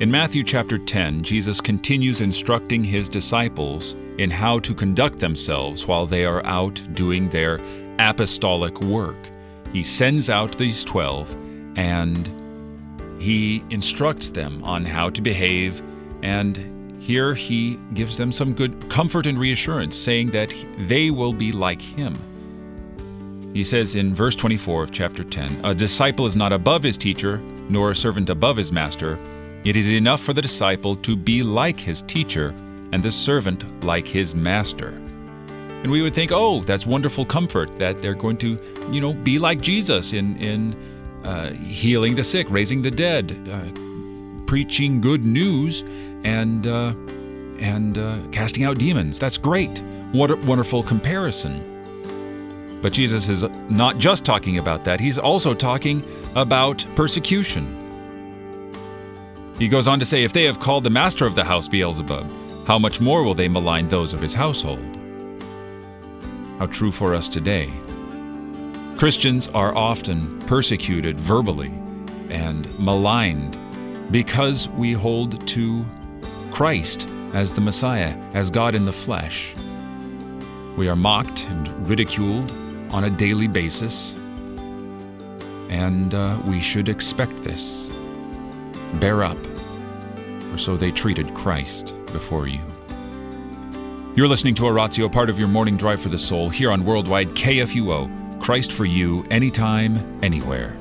In Matthew chapter 10, Jesus continues instructing his disciples in how to conduct themselves while they are out doing their apostolic work. He sends out these 12 and he instructs them on how to behave, and here he gives them some good comfort and reassurance, saying that they will be like him. He says in verse 24 of chapter 10 A disciple is not above his teacher, nor a servant above his master. It is enough for the disciple to be like his teacher, and the servant like his master. And we would think, oh, that's wonderful comfort that they're going to, you know, be like Jesus in, in uh, healing the sick, raising the dead, uh, preaching good news, and uh, and uh, casting out demons. That's great. What a wonderful comparison. But Jesus is not just talking about that. He's also talking about persecution. He goes on to say, if they have called the master of the house Beelzebub, how much more will they malign those of his household? How true for us today. Christians are often persecuted verbally and maligned because we hold to Christ as the Messiah, as God in the flesh. We are mocked and ridiculed on a daily basis, and uh, we should expect this. Bear up, for so they treated Christ before you. You're listening to Oratio, part of your morning drive for the soul, here on Worldwide KFUO Christ for you, anytime, anywhere.